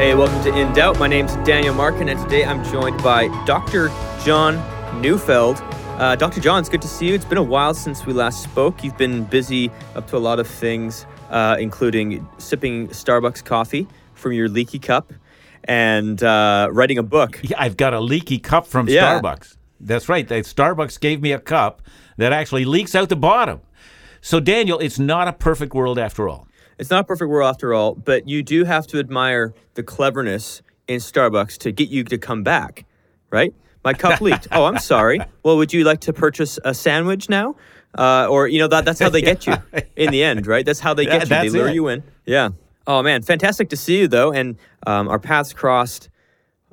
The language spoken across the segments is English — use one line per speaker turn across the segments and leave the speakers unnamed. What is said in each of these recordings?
Hey, welcome to In Doubt. My name's Daniel Markin, and today I'm joined by Dr. John Neufeld. Uh, Dr. John, it's good to see you. It's been a while since we last spoke. You've been busy up to a lot of things, uh, including sipping Starbucks coffee from your leaky cup and uh, writing a book.
Yeah, I've got a leaky cup from
Yeah.
Starbucks. That's right. They, Starbucks gave me a cup that actually leaks out the bottom. So, Daniel, it's not a perfect world after all.
It's not a perfect world after all, but you do have to admire the cleverness in Starbucks to get you to come back, right? My cup leaked. Oh, I'm sorry. Well, would you like to purchase a sandwich now? Uh, or you know that that's how they get you in the end, right? That's how they get you. They lure
it.
you in. Yeah. Oh man, fantastic to see you though. And um, our paths crossed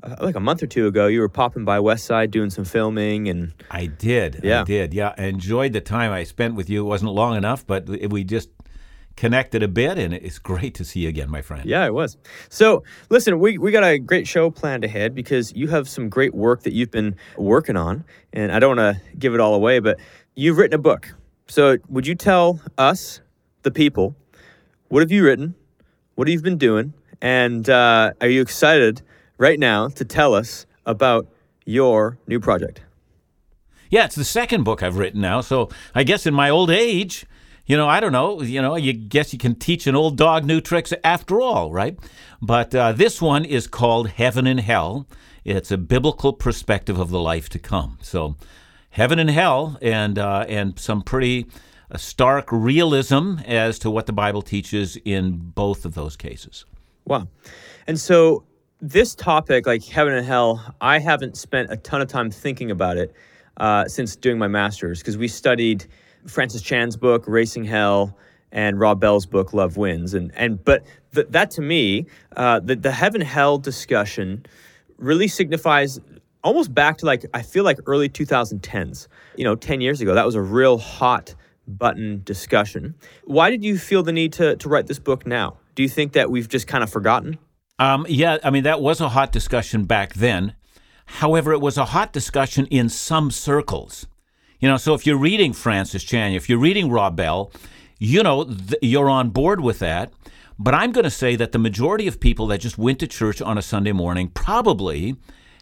uh, like a month or two ago. You were popping by West Side doing some filming, and
I did.
Yeah.
I did. Yeah. I enjoyed the time I spent with you. It wasn't long enough, but we just connected a bit, and it's great to see you again, my friend.
Yeah, it was. So, listen, we, we got a great show planned ahead because you have some great work that you've been working on. And I don't want to give it all away, but you've written a book. So, would you tell us, the people, what have you written? What have you been doing? And uh, are you excited right now to tell us about your new project?
Yeah, it's the second book I've written now. So I guess in my old age, you know, I don't know, you know, you guess you can teach an old dog new tricks after all, right? But uh, this one is called Heaven and Hell. It's a biblical perspective of the life to come. So, heaven and hell, and uh, and some pretty uh, stark realism as to what the Bible teaches in both of those cases.
Wow. And so this topic, like heaven and hell, I haven't spent a ton of time thinking about it uh, since doing my master's because we studied Francis Chan's book, Erasing Hell, and Rob Bell's book, Love Wins. And and but th- that to me, uh, the the heaven hell discussion really signifies almost back to like I feel like early 2010s. You know, 10 years ago, that was a real hot button discussion. Why did you feel the need to to write this book now? Do you think that we've just kind of forgotten?
Um, yeah, I mean, that was a hot discussion back then. However, it was a hot discussion in some circles. You know, so if you're reading Francis Chan, if you're reading Rob Bell, you know, th- you're on board with that. But I'm going to say that the majority of people that just went to church on a Sunday morning probably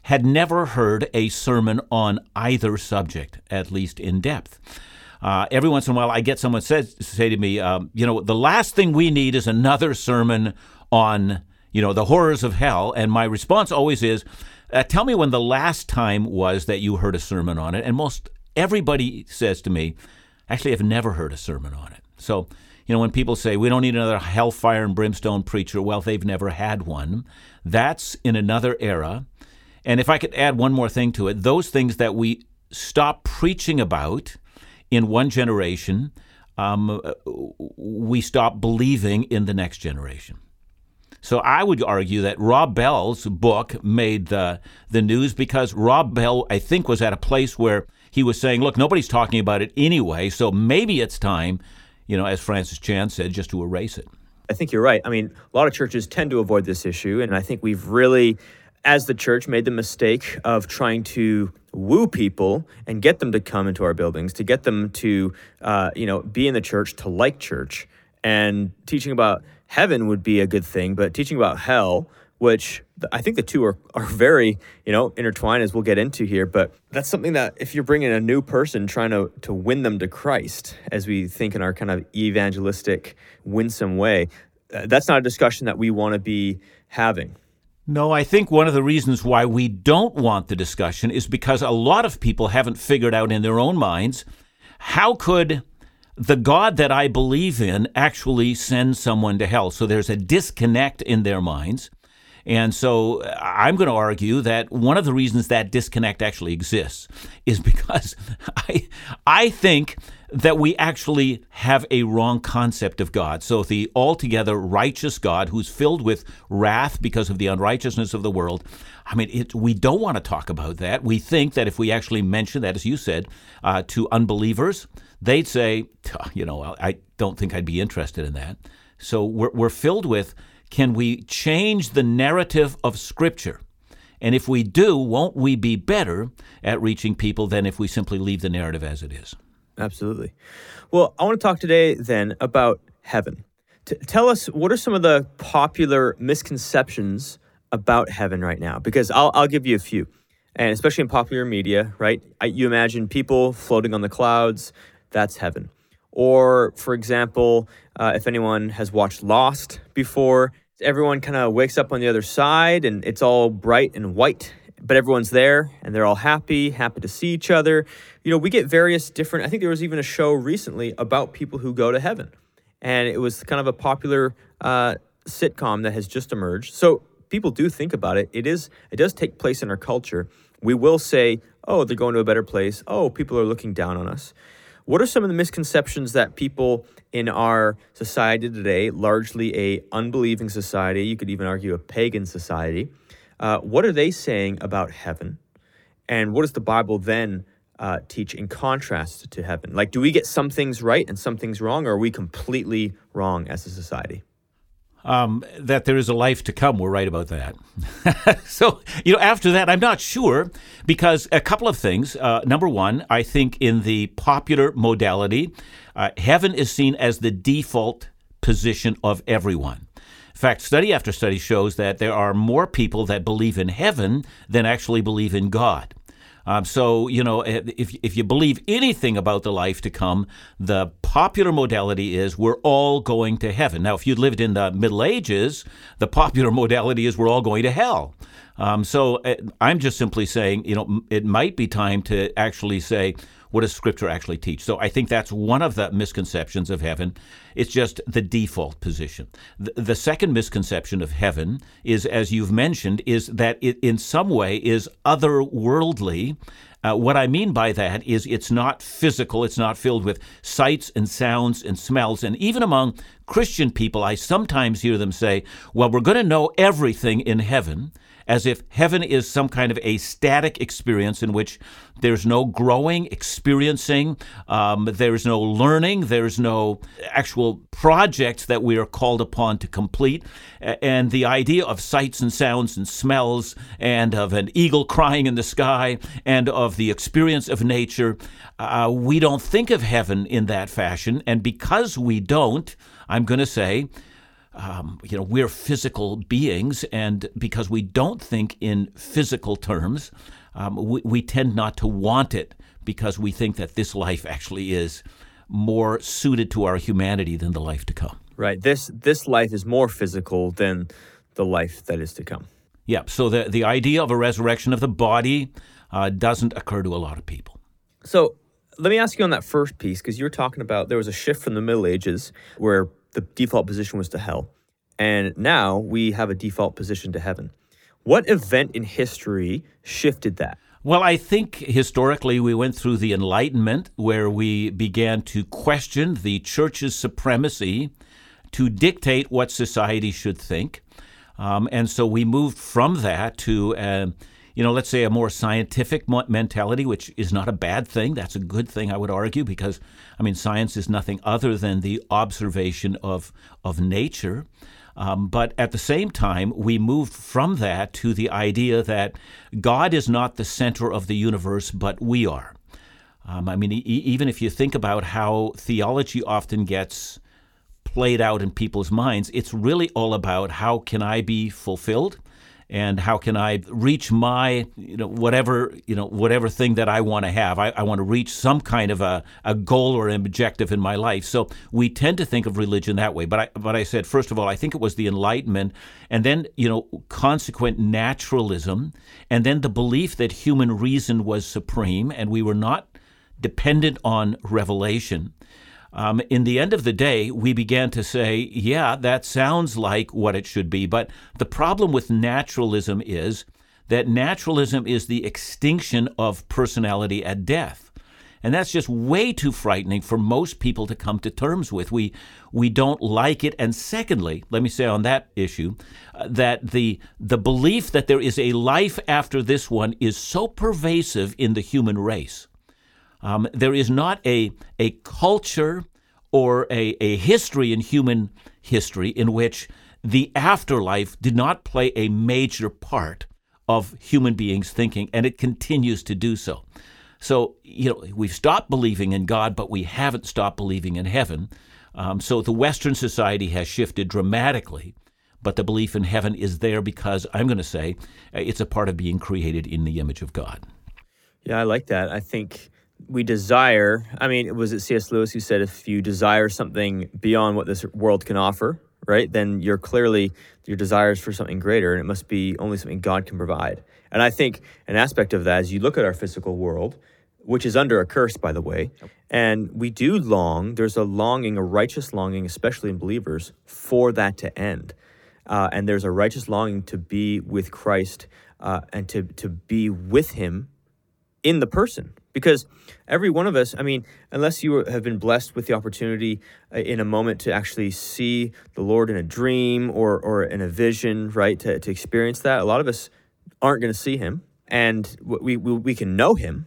had never heard a sermon on either subject, at least in depth. Uh, every once in a while, I get someone says say to me, um, you know, the last thing we need is another sermon on, you know, the horrors of hell. And my response always is, uh, tell me when the last time was that you heard a sermon on it. And most everybody says to me, actually, I've never heard a sermon on it. So, you know, when people say we don't need another hellfire and brimstone preacher, well, they've never had one. That's in another era. And if I could add one more thing to it, those things that we stop preaching about in one generation, um, we stop believing in the next generation. So I would argue that Rob Bell's book made the the news because Rob Bell, I think, was at a place where he was saying, "Look, nobody's talking about it anyway, so maybe it's time, you know, as Francis Chan said, just to erase it."
I think you're right. I mean, a lot of churches tend to avoid this issue, and I think we've really, as the church, made the mistake of trying to woo people and get them to come into our buildings, to get them to, uh, you know, be in the church, to like church, and teaching about heaven would be a good thing, but teaching about hell, which I think the two are, are very, you know, intertwined as we'll get into here. But that's something that if you're bringing a new person trying to, to win them to Christ, as we think in our kind of evangelistic, winsome way, uh, that's not a discussion that we want to be having.
No, I think one of the reasons why we don't want the discussion is because a lot of people haven't figured out in their own minds how could the God that I believe in actually send someone to hell. So there's a disconnect in their minds. And so I'm going to argue that one of the reasons that disconnect actually exists is because I, I think that we actually have a wrong concept of God. So, the altogether righteous God who's filled with wrath because of the unrighteousness of the world, I mean, it, we don't want to talk about that. We think that if we actually mention that, as you said, uh, to unbelievers, they'd say, you know, I don't think I'd be interested in that. So, we're, we're filled with can we change the narrative of Scripture? And if we do, won't we be better at reaching people than if we simply leave the narrative as it is?
Absolutely. Well, I want to talk today then about heaven. T- tell us what are some of the popular misconceptions about heaven right now? Because I'll, I'll give you a few, and especially in popular media, right? I, you imagine people floating on the clouds, that's heaven. Or, for example, uh, if anyone has watched Lost before, everyone kind of wakes up on the other side and it's all bright and white but everyone's there and they're all happy, happy to see each other. You know, we get various different, I think there was even a show recently about people who go to heaven. And it was kind of a popular uh, sitcom that has just emerged. So people do think about it. It is, it does take place in our culture. We will say, oh, they're going to a better place. Oh, people are looking down on us. What are some of the misconceptions that people in our society today, largely a unbelieving society, you could even argue a pagan society, uh, what are they saying about heaven? And what does the Bible then uh, teach in contrast to heaven? Like, do we get some things right and some things wrong, or are we completely wrong as a society?
Um, that there is a life to come. We're right about that. so, you know, after that, I'm not sure because a couple of things. Uh, number one, I think in the popular modality, uh, heaven is seen as the default position of everyone. In fact, study after study shows that there are more people that believe in heaven than actually believe in God. Um, so, you know, eh, if, if you believe anything about the life to come, the popular modality is we're all going to heaven. Now, if you lived in the Middle Ages, the popular modality is we're all going to hell. Um, so uh, I'm just simply saying, you know, it might be time to actually say, what does Scripture actually teach? So I think that's one of the misconceptions of heaven. It's just the default position. The, the second misconception of heaven is, as you've mentioned, is that it in some way is otherworldly. Uh, what I mean by that is it's not physical, it's not filled with sights and sounds and smells. And even among Christian people, I sometimes hear them say, well, we're going to know everything in heaven as if heaven is some kind of a static experience in which there's no growing, experiencing, um, there's no learning, there's no actual projects that we are called upon to complete. And the idea of sights and sounds and smells, and of an eagle crying in the sky, and of the experience of nature, uh, we don't think of heaven in that fashion. And because we don't, I'm going to say, um, you know, we're physical beings, and because we don't think in physical terms, um, we, we tend not to want it because we think that this life actually is more suited to our humanity than the life to come.
Right. This this life is more physical than the life that is to come.
Yeah. So the the idea of a resurrection of the body uh, doesn't occur to a lot of people.
So let me ask you on that first piece because you were talking about there was a shift from the Middle Ages where the default position was to hell. And now we have a default position to heaven. What event in history shifted that?
Well, I think historically we went through the Enlightenment where we began to question the church's supremacy to dictate what society should think. Um, and so we moved from that to uh, you know, let's say a more scientific mentality, which is not a bad thing. That's a good thing, I would argue, because I mean, science is nothing other than the observation of of nature. Um, but at the same time, we moved from that to the idea that God is not the center of the universe, but we are. Um, I mean, e- even if you think about how theology often gets played out in people's minds, it's really all about how can I be fulfilled? And how can I reach my you know whatever you know whatever thing that I want to have. I, I want to reach some kind of a, a goal or an objective in my life. So we tend to think of religion that way. But I but I said first of all, I think it was the Enlightenment, and then you know consequent naturalism, and then the belief that human reason was supreme, and we were not dependent on revelation. Um, in the end of the day, we began to say, yeah, that sounds like what it should be. But the problem with naturalism is that naturalism is the extinction of personality at death. And that's just way too frightening for most people to come to terms with. We, we don't like it. And secondly, let me say on that issue, uh, that the, the belief that there is a life after this one is so pervasive in the human race. Um, there is not a, a culture or a, a history in human history in which the afterlife did not play a major part of human beings' thinking, and it continues to do so. So, you know, we've stopped believing in God, but we haven't stopped believing in heaven. Um, so the Western society has shifted dramatically, but the belief in heaven is there because I'm going to say it's a part of being created in the image of God.
Yeah, I like that. I think we desire, I mean, was it C.S. Lewis who said if you desire something beyond what this world can offer, right, then you're clearly, your desires for something greater, and it must be only something God can provide. And I think an aspect of that is you look at our physical world, which is under a curse, by the way, and we do long, there's a longing, a righteous longing, especially in believers, for that to end. Uh, and there's a righteous longing to be with Christ uh, and to, to be with Him in the person. Because every one of us, I mean, unless you have been blessed with the opportunity uh, in a moment to actually see the Lord in a dream or, or in a vision, right, to, to experience that, a lot of us aren't going to see Him. And we, we, we can know Him,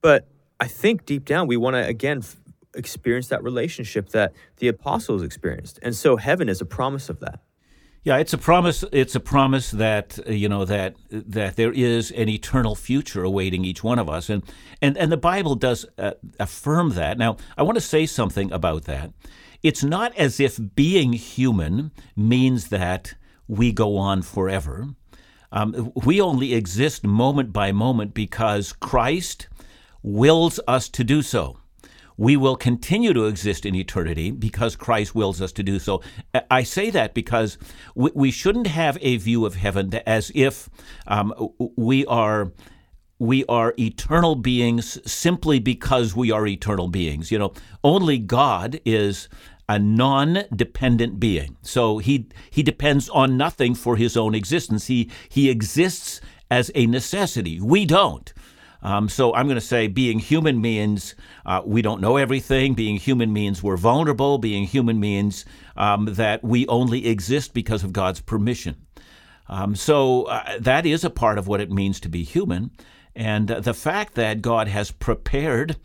but I think deep down we want to, again, experience that relationship that the apostles experienced. And so heaven is a promise of that.
Yeah, it's a promise. It's a promise that you know that that there is an eternal future awaiting each one of us, and and and the Bible does uh, affirm that. Now, I want to say something about that. It's not as if being human means that we go on forever. Um, we only exist moment by moment because Christ wills us to do so we will continue to exist in eternity because Christ wills us to do so. I say that because we, shouldn't have a view of heaven as if um, we are we are eternal beings simply because we are eternal beings. You know, only God is a non-dependent being. So he he depends on nothing for his own existence. He he exists as a necessity. We don't. Um, so I'm going to say being human means uh, we don't know everything. Being human means we're vulnerable. Being human means um, that we only exist because of God's permission. Um, so uh, that is a part of what it means to be human. And uh, the fact that God has prepared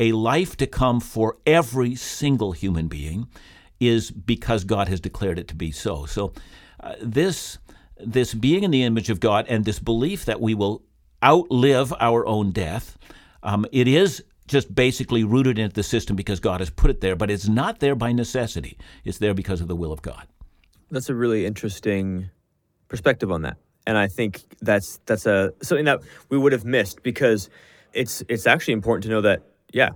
a life to come for every single human being is because God has declared it to be so. So uh, this this being in the image of God and this belief that we will outlive our own death. Um, it is just basically rooted into the system because God has put it there, but it's not there by necessity. It's there because of the will of God.
That's a really interesting perspective on that, and I think that's that's a something that we would have missed because it's it's actually important to know that yeah,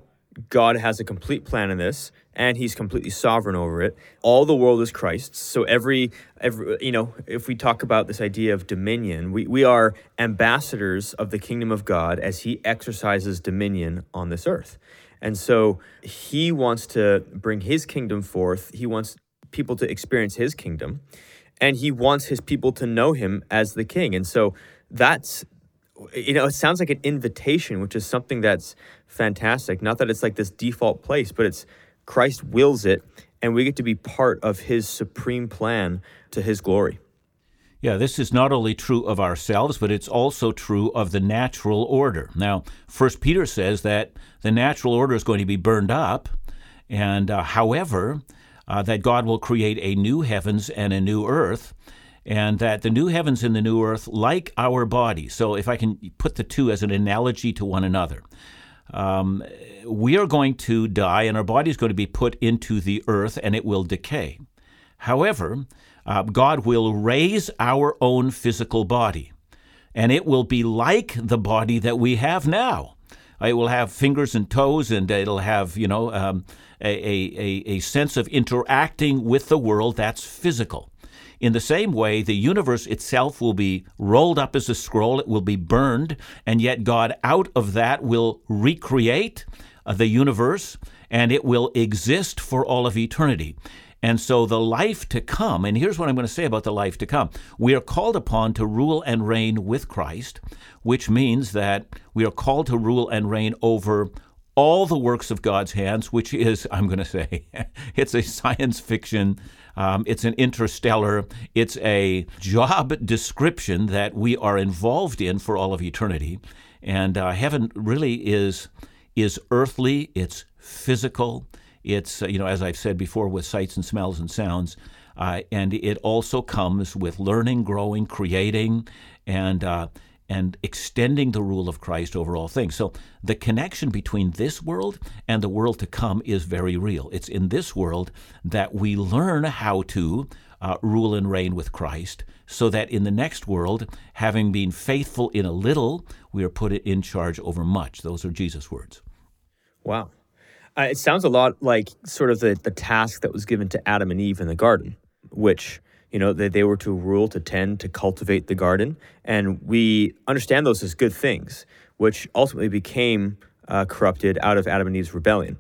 God has a complete plan in this and he's completely sovereign over it. All the world is Christ's. So every every you know, if we talk about this idea of dominion, we, we are ambassadors of the kingdom of God as he exercises dominion on this earth. And so he wants to bring his kingdom forth. He wants people to experience his kingdom and he wants his people to know him as the king. And so that's you know, it sounds like an invitation, which is something that's fantastic. Not that it's like this default place, but it's Christ wills it, and we get to be part of his supreme plan to his glory.
Yeah, this is not only true of ourselves, but it's also true of the natural order. Now, First Peter says that the natural order is going to be burned up, and uh, however, uh, that God will create a new heavens and a new earth, and that the new heavens and the new earth, like our body, so if I can put the two as an analogy to one another, um, we are going to die and our body is going to be put into the earth and it will decay. However, uh, God will raise our own physical body, and it will be like the body that we have now. It will have fingers and toes, and it'll have, you know, um, a, a, a sense of interacting with the world that's physical. In the same way, the universe itself will be rolled up as a scroll, it will be burned, and yet God out of that will recreate uh, the universe and it will exist for all of eternity. And so the life to come, and here's what I'm going to say about the life to come. We are called upon to rule and reign with Christ, which means that we are called to rule and reign over all the works of God's hands, which is, I'm going to say, it's a science fiction, um, it's an interstellar, it's a job description that we are involved in for all of eternity. And uh, heaven really is is earthly, it's physical, it's uh, you know as I've said before with sights and smells and sounds, uh, and it also comes with learning, growing, creating, and uh, and extending the rule of Christ over all things. So the connection between this world and the world to come is very real. It's in this world that we learn how to uh, rule and reign with Christ, so that in the next world, having been faithful in a little, we are put in charge over much. Those are Jesus' words.
Wow. Uh, it sounds a lot like sort of the, the task that was given to Adam and Eve in the garden, which you know, that they were to rule, to tend, to cultivate the garden. And we understand those as good things, which ultimately became uh, corrupted out of Adam and Eve's rebellion.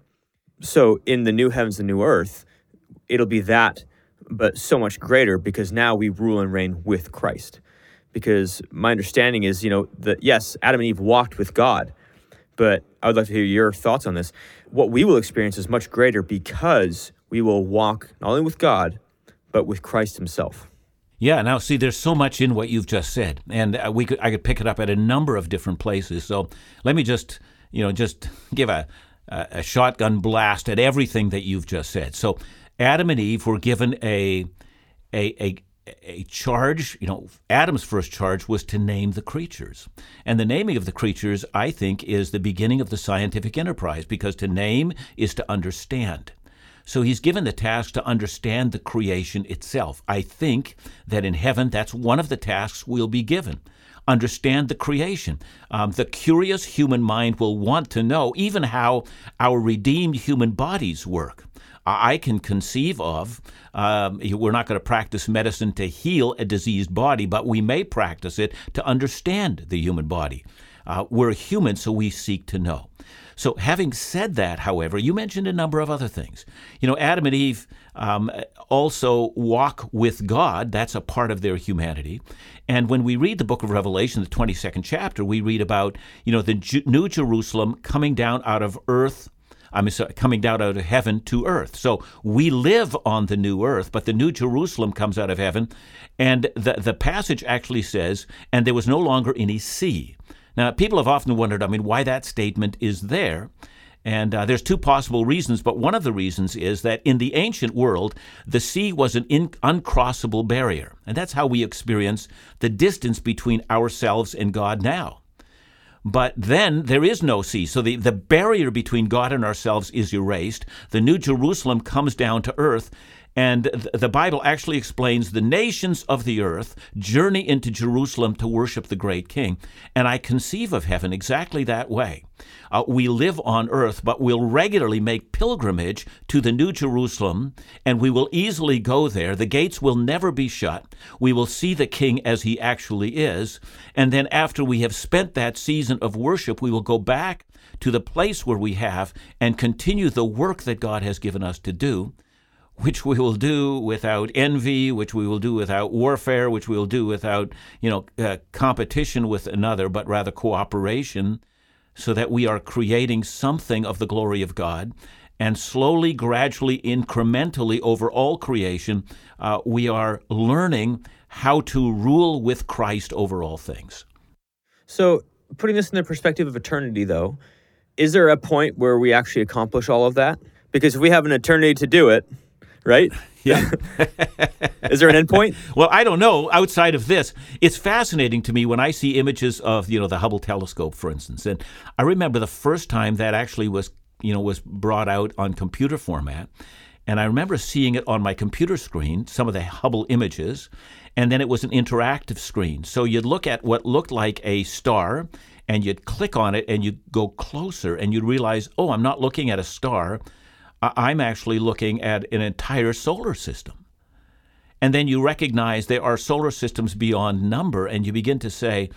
So in the new heavens and new earth, it'll be that, but so much greater because now we rule and reign with Christ. Because my understanding is, you know, that yes, Adam and Eve walked with God, but I would like to hear your thoughts on this. What we will experience is much greater because we will walk not only with God, but with Christ Himself.
Yeah. Now, see, there's so much in what you've just said, and uh, we could I could pick it up at a number of different places. So let me just you know just give a a shotgun blast at everything that you've just said. So Adam and Eve were given a a a a charge, you know, Adam's first charge was to name the creatures. And the naming of the creatures, I think, is the beginning of the scientific enterprise because to name is to understand. So he's given the task to understand the creation itself. I think that in heaven, that's one of the tasks we'll be given. Understand the creation. Um, the curious human mind will want to know even how our redeemed human bodies work. I can conceive of, um, we're not going to practice medicine to heal a diseased body, but we may practice it to understand the human body. Uh, we're human, so we seek to know. So, having said that, however, you mentioned a number of other things. You know, Adam and Eve um, also walk with God. That's a part of their humanity. And when we read the book of Revelation, the 22nd chapter, we read about, you know, the Ju- New Jerusalem coming down out of earth I mean, coming down out of heaven to earth. So we live on the new earth, but the new Jerusalem comes out of heaven. And the, the passage actually says, and there was no longer any sea. Now, people have often wondered, I mean, why that statement is there. And uh, there's two possible reasons, but one of the reasons is that in the ancient world, the sea was an in- uncrossable barrier. And that's how we experience the distance between ourselves and God now. But then there is no sea. So the, the barrier between God and ourselves is erased. The New Jerusalem comes down to earth, and the Bible actually explains the nations of the earth journey into Jerusalem to worship the great king. And I conceive of heaven exactly that way. Uh, we live on earth, but we'll regularly make pilgrimage to the New Jerusalem, and we will easily go there. The gates will never be shut. We will see the king as he actually is. And then, after we have spent that season of worship, we will go back to the place where we have and continue the work that God has given us to do which we will do without envy, which we will do without warfare, which we will do without, you know, uh, competition with another, but rather cooperation, so that we are creating something of the glory of God. And slowly, gradually, incrementally over all creation, uh, we are learning how to rule with Christ over all things.
So, putting this in the perspective of eternity, though, is there a point where we actually accomplish all of that? Because if we have an eternity to do it, right?
Yeah.
Is there an endpoint?
well, I don't know. Outside of this, it's fascinating to me when I see images of you know the Hubble telescope, for instance, and I remember the first time that actually was you know was brought out on computer format, and I remember seeing it on my computer screen, some of the Hubble images, and then it was an interactive screen. So you'd look at what looked like a star, and you'd click on it, and you'd go closer, and you'd realize, oh, I'm not looking at a star. I'm actually looking at an entire solar system. And then you recognize there are solar systems beyond number, and you begin to say,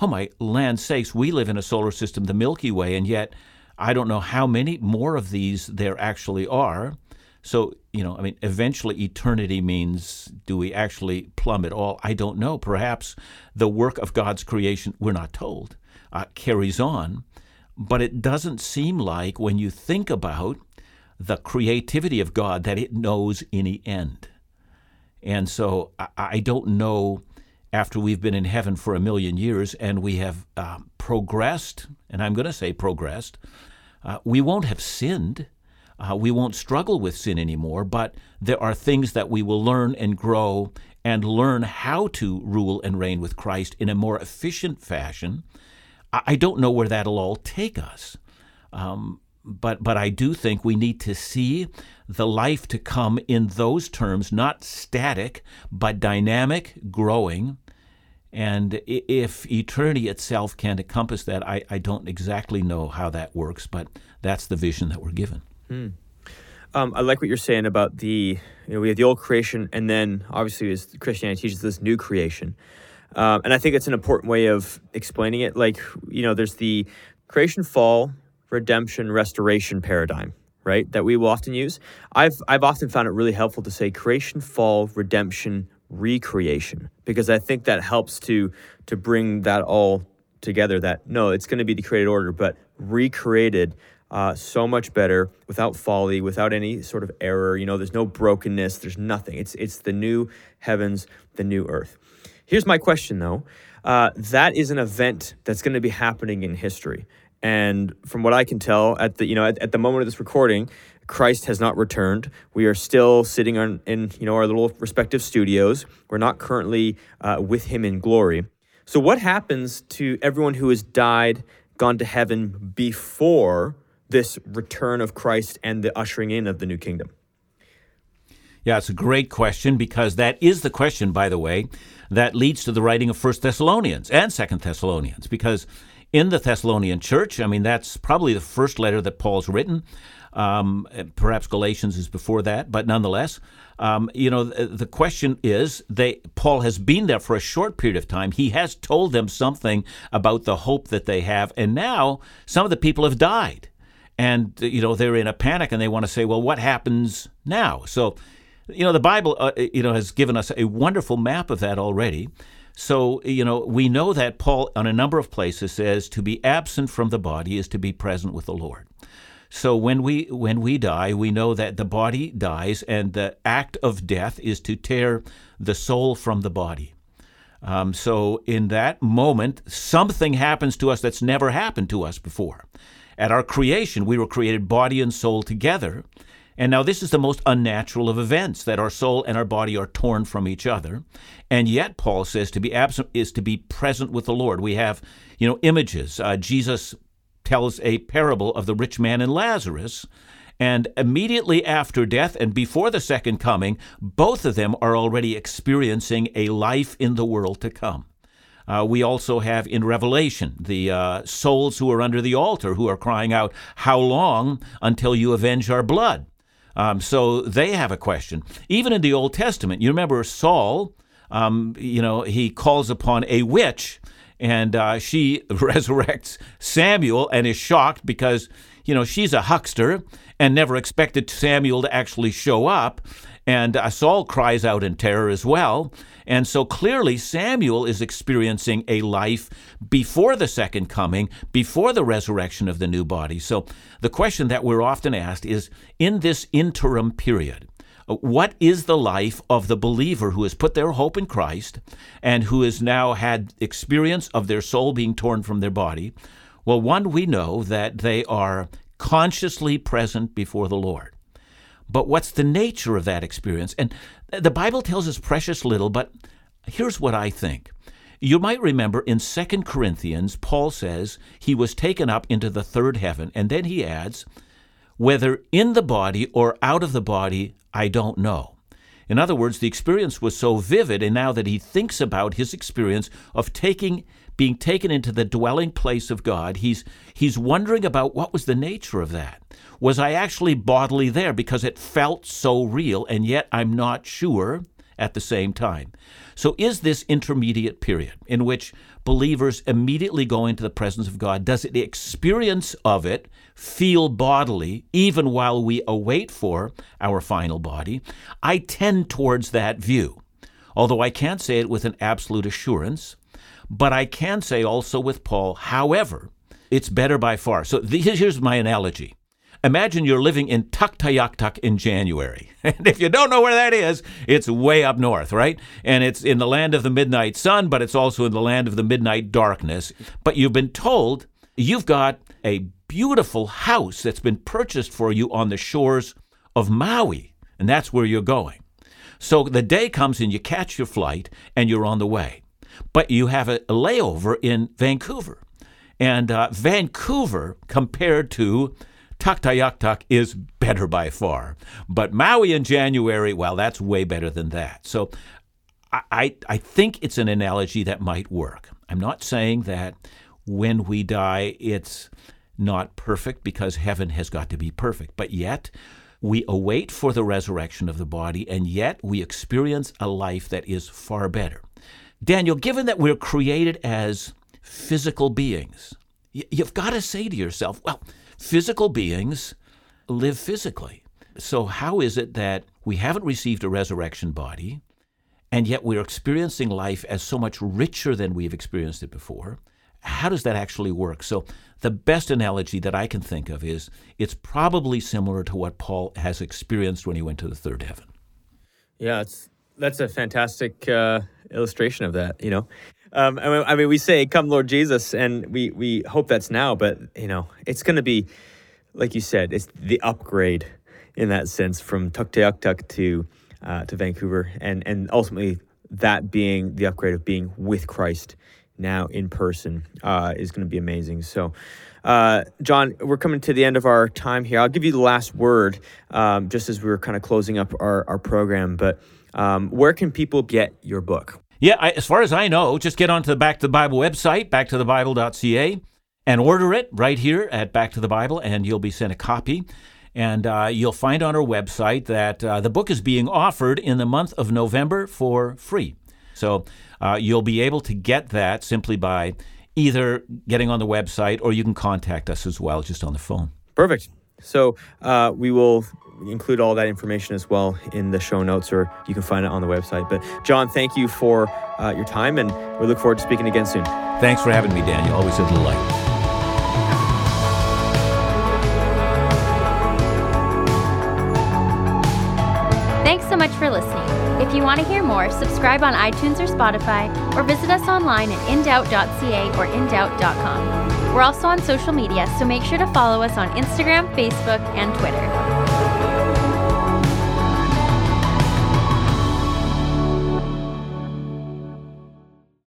oh my land sakes, we live in a solar system, the Milky Way, and yet I don't know how many more of these there actually are. So, you know, I mean, eventually eternity means do we actually plumb it all? I don't know. Perhaps the work of God's creation, we're not told, uh, carries on. but it doesn't seem like when you think about the creativity of God that it knows any end. And so I, I don't know after we've been in heaven for a million years and we have uh, progressed, and I'm going to say progressed, uh, we won't have sinned. Uh, we won't struggle with sin anymore, but there are things that we will learn and grow and learn how to rule and reign with Christ in a more efficient fashion. I don't know where that'll all take us. Um, but but I do think we need to see the life to come in those terms, not static, but dynamic, growing. And if eternity itself can't encompass that, I, I don't exactly know how that works, but that's the vision that we're given. Hmm.
Um, I like what you're saying about the, you know, we have the old creation, and then obviously as Christianity teaches this new creation. Um, and I think it's an important way of explaining it. Like, you know, there's the creation fall, redemption, restoration paradigm, right? That we will often use. I've, I've often found it really helpful to say creation, fall, redemption, recreation, because I think that helps to, to bring that all together that no, it's going to be the created order, but recreated uh, so much better without folly, without any sort of error. You know, there's no brokenness, there's nothing. It's it's the new heavens, the new earth. Here's my question though. Uh, that is an event that's going to be happening in history. And from what I can tell, at the you know at, at, the moment of this recording, Christ has not returned. We are still sitting on in you know our little respective studios. We're not currently uh, with Him in glory. So what happens to everyone who has died, gone to heaven before this return of Christ and the ushering in of the new kingdom?
Yeah, it's a great question because that is the question, by the way, that leads to the writing of First Thessalonians and Second Thessalonians. Because in the Thessalonian church, I mean, that's probably the first letter that Paul's written. Um, perhaps Galatians is before that, but nonetheless, um, you know, the, the question is, they Paul has been there for a short period of time. He has told them something about the hope that they have, and now some of the people have died and you know they're in a panic and they want to say, well, what happens now? So, you know, the Bible, uh, you know, has given us a wonderful map of that already. So, you know, we know that Paul, on a number of places, says to be absent from the body is to be present with the Lord. So when we when we die, we know that the body dies, and the act of death is to tear the soul from the body. Um, so in that moment, something happens to us that's never happened to us before. At our creation, we were created body and soul together. And now, this is the most unnatural of events that our soul and our body are torn from each other. And yet, Paul says to be absent is to be present with the Lord. We have, you know, images. Uh, Jesus tells a parable of the rich man and Lazarus. And immediately after death and before the second coming, both of them are already experiencing a life in the world to come. Uh, we also have in Revelation the uh, souls who are under the altar who are crying out, How long until you avenge our blood? Um, so they have a question. Even in the Old Testament, you remember Saul, um, you know, he calls upon a witch and uh, she resurrects Samuel and is shocked because, you know, she's a huckster and never expected Samuel to actually show up. And uh, Saul cries out in terror as well. And so clearly, Samuel is experiencing a life before the second coming, before the resurrection of the new body. So the question that we're often asked is in this interim period, uh, what is the life of the believer who has put their hope in Christ and who has now had experience of their soul being torn from their body? Well, one, we know that they are consciously present before the Lord. But what's the nature of that experience? And the Bible tells us precious little, but here's what I think. You might remember in 2 Corinthians, Paul says he was taken up into the third heaven, and then he adds, whether in the body or out of the body, I don't know. In other words, the experience was so vivid, and now that he thinks about his experience of taking being taken into the dwelling place of God, he's he's wondering about what was the nature of that. Was I actually bodily there because it felt so real, and yet I'm not sure at the same time? So, is this intermediate period in which believers immediately go into the presence of God, does the experience of it feel bodily even while we await for our final body? I tend towards that view, although I can't say it with an absolute assurance. But I can say also with Paul, however, It's better by far. So here's my analogy. Imagine you're living in Tuktoyaktuk in January. And if you don't know where that is, it's way up north, right? And it's in the land of the midnight sun, but it's also in the land of the midnight darkness. But you've been told you've got a beautiful house that's been purchased for you on the shores of Maui, and that's where you're going. So the day comes and you catch your flight and you're on the way. But you have a, layover in Vancouver. And uh, Vancouver, compared to Tuktoyaktuk, is better by far. But Maui in January, well, that's way better than that. So I, I think it's an analogy that might work. I'm not saying that when we die, it's not perfect because heaven has got to be perfect. But yet, we await for the resurrection of the body, and yet we experience a life that is far better. Daniel, given that we're created as physical beings, you've got to say to yourself, well, physical beings live physically. So, how is it that we haven't received a resurrection body, and yet we're experiencing life as so much richer than we've experienced it before? How does that actually work? So, the best analogy that I can think of is it's probably similar to what Paul has experienced when he went to the third heaven.
Yeah, it's, that's a fantastic uh, illustration of that. You know, um, I, mean, I mean, we say, "Come, Lord Jesus," and we we hope that's now, but you know, it's going to be, like you said, it's the upgrade in that sense from Tuktoyaktuk to uh, to Vancouver, and and ultimately that being the upgrade of being with Christ now in person uh, is going to be amazing. So, uh, John, we're coming to the end of our time here. I'll give you the last word um, just as we were kind of closing up our, our program. But um, where can people get your book?
Yeah, I, as far as I know, just get onto the Back to the Bible website, backtothebible.ca, and order it right here at Back to the Bible, and you'll be sent a copy. And uh, you'll find on our website that uh, the book is being offered in the month of November for free. So uh, you'll be able to get that simply by either getting on the website or you can contact us as well just on the phone.
Perfect. So uh, we will include all that information as well in the show notes, or you can find it on the website. But John, thank you for uh, your time, and we look forward to speaking again soon.
Thanks for having me, Daniel. Always a delight.
Thanks so much for listening. If you want to hear more, subscribe on iTunes or Spotify, or visit us online at indoubt.ca or indoubt.com. We're also on social media, so make sure to follow us on Instagram, Facebook, and Twitter.